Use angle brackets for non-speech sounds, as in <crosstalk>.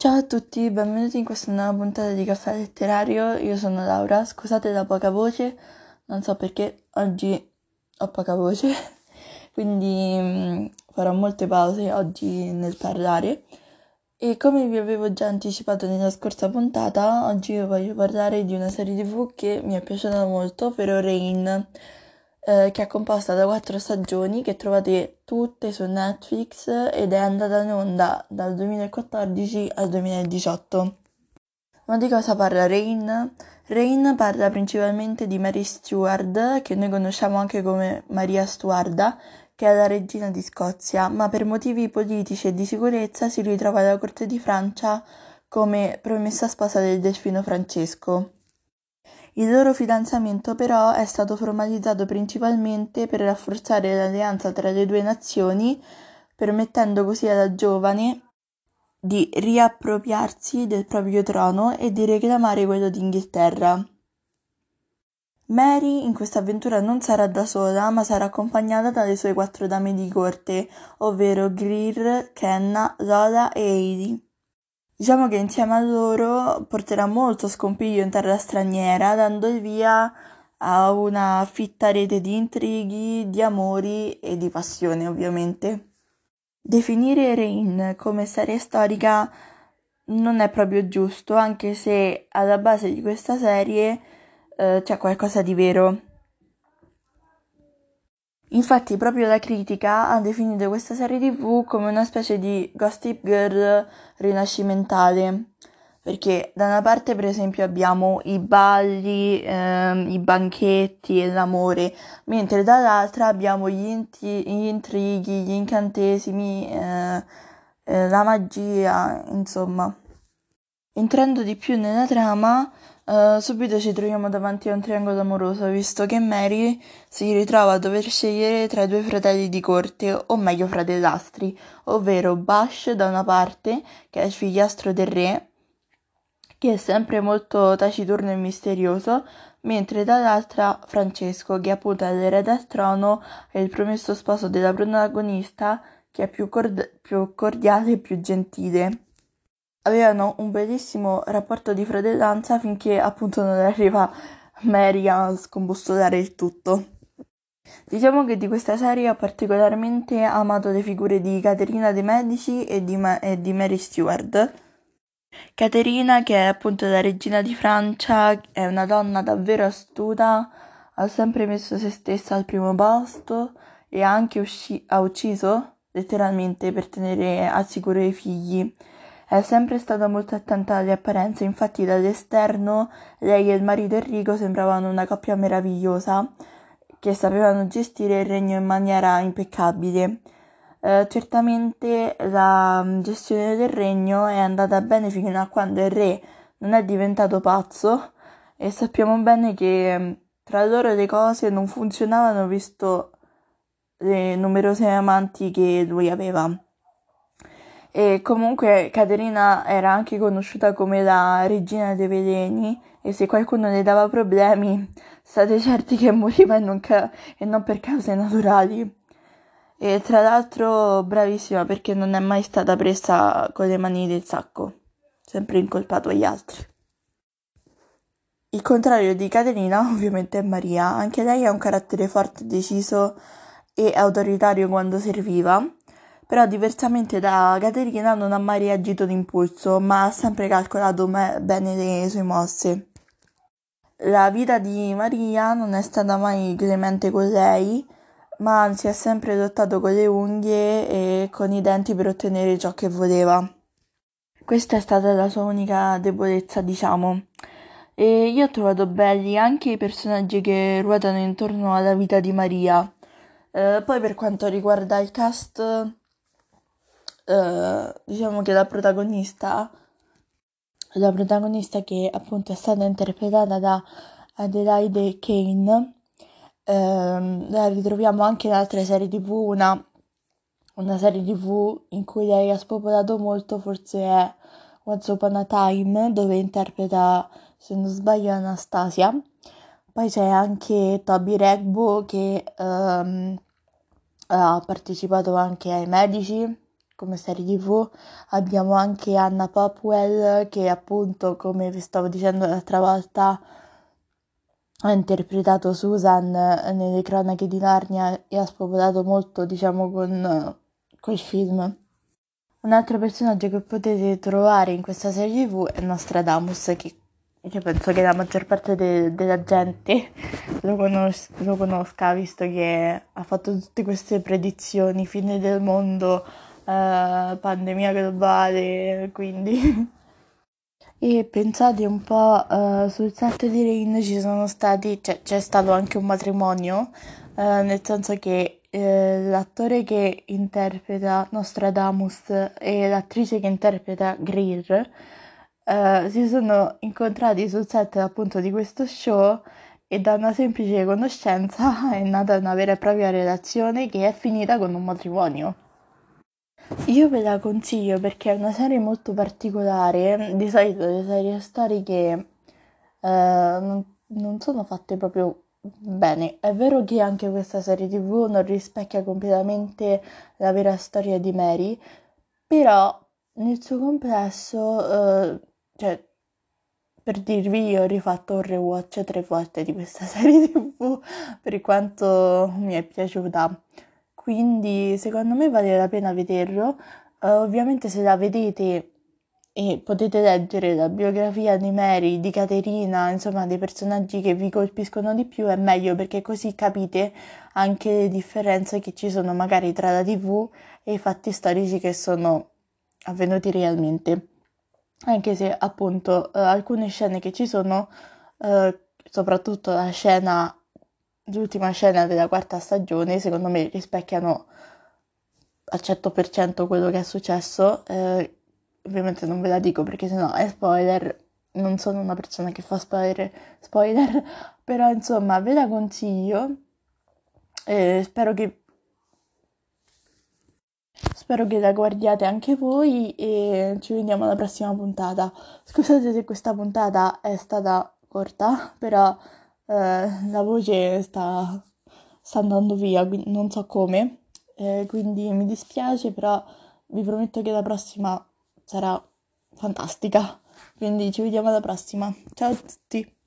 Ciao a tutti, benvenuti in questa nuova puntata di Caffè Letterario. Io sono Laura, scusate la poca voce, non so perché oggi ho poca voce, <laughs> quindi mm, farò molte pause oggi nel parlare. E come vi avevo già anticipato nella scorsa puntata, oggi io voglio parlare di una serie tv che mi è piaciuta molto, ovvero Rain eh, che è composta da quattro stagioni che trovate tutte su Netflix ed è andata in onda dal 2014 al 2018. Ma di cosa parla Rain? Rain parla principalmente di Mary Stuart, che noi conosciamo anche come Maria Stuarda, che è la regina di Scozia, ma per motivi politici e di sicurezza si ritrova alla corte di Francia come promessa sposa del delfino Francesco. Il loro fidanzamento però è stato formalizzato principalmente per rafforzare l'alleanza tra le due nazioni, permettendo così alla giovane di riappropriarsi del proprio trono e di reclamare quello d'Inghilterra. Mary in questa avventura non sarà da sola, ma sarà accompagnata dalle sue quattro dame di corte, ovvero Greer, Kenna, Lola e Heidi. Diciamo che insieme a loro porterà molto scompiglio in terra straniera, dando il via a una fitta rete di intrighi, di amori e di passione, ovviamente. Definire Rain come serie storica non è proprio giusto, anche se alla base di questa serie eh, c'è qualcosa di vero. Infatti proprio la critica ha definito questa serie tv come una specie di Gossip Girl rinascimentale, perché da una parte per esempio abbiamo i balli, ehm, i banchetti e l'amore, mentre dall'altra abbiamo gli, inti- gli intrighi, gli incantesimi, eh, eh, la magia, insomma. Entrando di più nella trama, Uh, subito ci troviamo davanti a un triangolo amoroso, visto che Mary si ritrova a dover scegliere tra i due fratelli di corte, o meglio fratellastri, ovvero Bash da una parte, che è il figliastro del re, che è sempre molto taciturno e misterioso, mentre dall'altra Francesco, che appunto è l'erede al trono e il promesso sposo della protagonista, che è più, cord- più cordiale e più gentile avevano un bellissimo rapporto di fratellanza finché appunto non arriva Mary a scombustolare il tutto. Diciamo che di questa serie ho particolarmente amato le figure di Caterina De Medici e di, Ma- e di Mary Stuart. Caterina, che è appunto la regina di Francia, è una donna davvero astuta, ha sempre messo se stessa al primo posto e ha anche usci- ha ucciso letteralmente per tenere al sicuro i figli. È sempre stata molto attenta alle apparenze, infatti dall'esterno lei e il marito Enrico sembravano una coppia meravigliosa che sapevano gestire il regno in maniera impeccabile. Eh, certamente la mm, gestione del regno è andata bene fino a quando il re non è diventato pazzo e sappiamo bene che mm, tra loro le cose non funzionavano visto le numerose amanti che lui aveva. E comunque Caterina era anche conosciuta come la regina dei veleni e se qualcuno le dava problemi state certi che moriva e non, ca- e non per cause naturali. E tra l'altro bravissima perché non è mai stata presa con le mani del sacco, sempre incolpato agli altri. Il contrario di Caterina <laughs> ovviamente è Maria, anche lei ha un carattere forte, deciso e autoritario quando serviva però diversamente da Caterina non ha mai reagito d'impulso, ma ha sempre calcolato me- bene le sue mosse. La vita di Maria non è stata mai clemente con lei, ma anzi ha sempre lottato con le unghie e con i denti per ottenere ciò che voleva. Questa è stata la sua unica debolezza, diciamo. E io ho trovato belli anche i personaggi che ruotano intorno alla vita di Maria. Eh, poi per quanto riguarda il cast, eh, diciamo che la protagonista, la protagonista che appunto è stata interpretata da Adelaide Kane, ehm, la ritroviamo anche in altre serie tv, una, una serie tv in cui lei ha spopolato molto forse è Once Upon a Time, dove interpreta, se non sbaglio, Anastasia. Poi c'è anche Toby Regbo che ehm, ha partecipato anche ai Medici, come serie tv. Abbiamo anche Anna Popwell che appunto, come vi stavo dicendo l'altra volta, ha interpretato Susan nelle cronache di Narnia e ha spopolato molto, diciamo, con quel film. Un altro personaggio che potete trovare in questa serie tv è Nostradamus, che io penso che la maggior parte de- della gente <laughs> lo, conos- lo, conosca, visto che ha fatto tutte queste predizioni, fine del mondo, eh, pandemia globale, quindi... <laughs> e pensate un po', eh, sul set di Rain ci sono stati, cioè, c'è stato anche un matrimonio, eh, nel senso che eh, l'attore che interpreta Nostradamus e l'attrice che interpreta Greer si sono incontrati sul set appunto di questo show e da una semplice conoscenza <laughs> è nata una vera e propria relazione che è finita con un matrimonio. Io ve la consiglio perché è una serie molto particolare, di solito le serie storiche eh, non, non sono fatte proprio bene. È vero che anche questa serie tv non rispecchia completamente la vera storia di Mary, però nel suo complesso eh, cioè, per dirvi, io ho rifatto un rewatch tre volte di questa <laughs> serie tv per quanto mi è piaciuta. Quindi, secondo me vale la pena vederlo. Uh, ovviamente, se la vedete e potete leggere la biografia di Mary, di Caterina, insomma, dei personaggi che vi colpiscono di più, è meglio perché così capite anche le differenze che ci sono magari tra la TV e i fatti storici che sono avvenuti realmente anche se appunto eh, alcune scene che ci sono, eh, soprattutto la scena, l'ultima scena della quarta stagione, secondo me rispecchiano al 100% quello che è successo. Eh, ovviamente non ve la dico perché sennò è spoiler. Non sono una persona che fa spoiler, spoiler <laughs> però insomma ve la consiglio. spero che Spero che la guardiate anche voi e ci vediamo alla prossima puntata. Scusate se questa puntata è stata corta, però eh, la voce sta, sta, andando via, non so come, eh, quindi mi dispiace, però vi prometto che la prossima sarà fantastica. Quindi ci vediamo alla prossima. Ciao a tutti!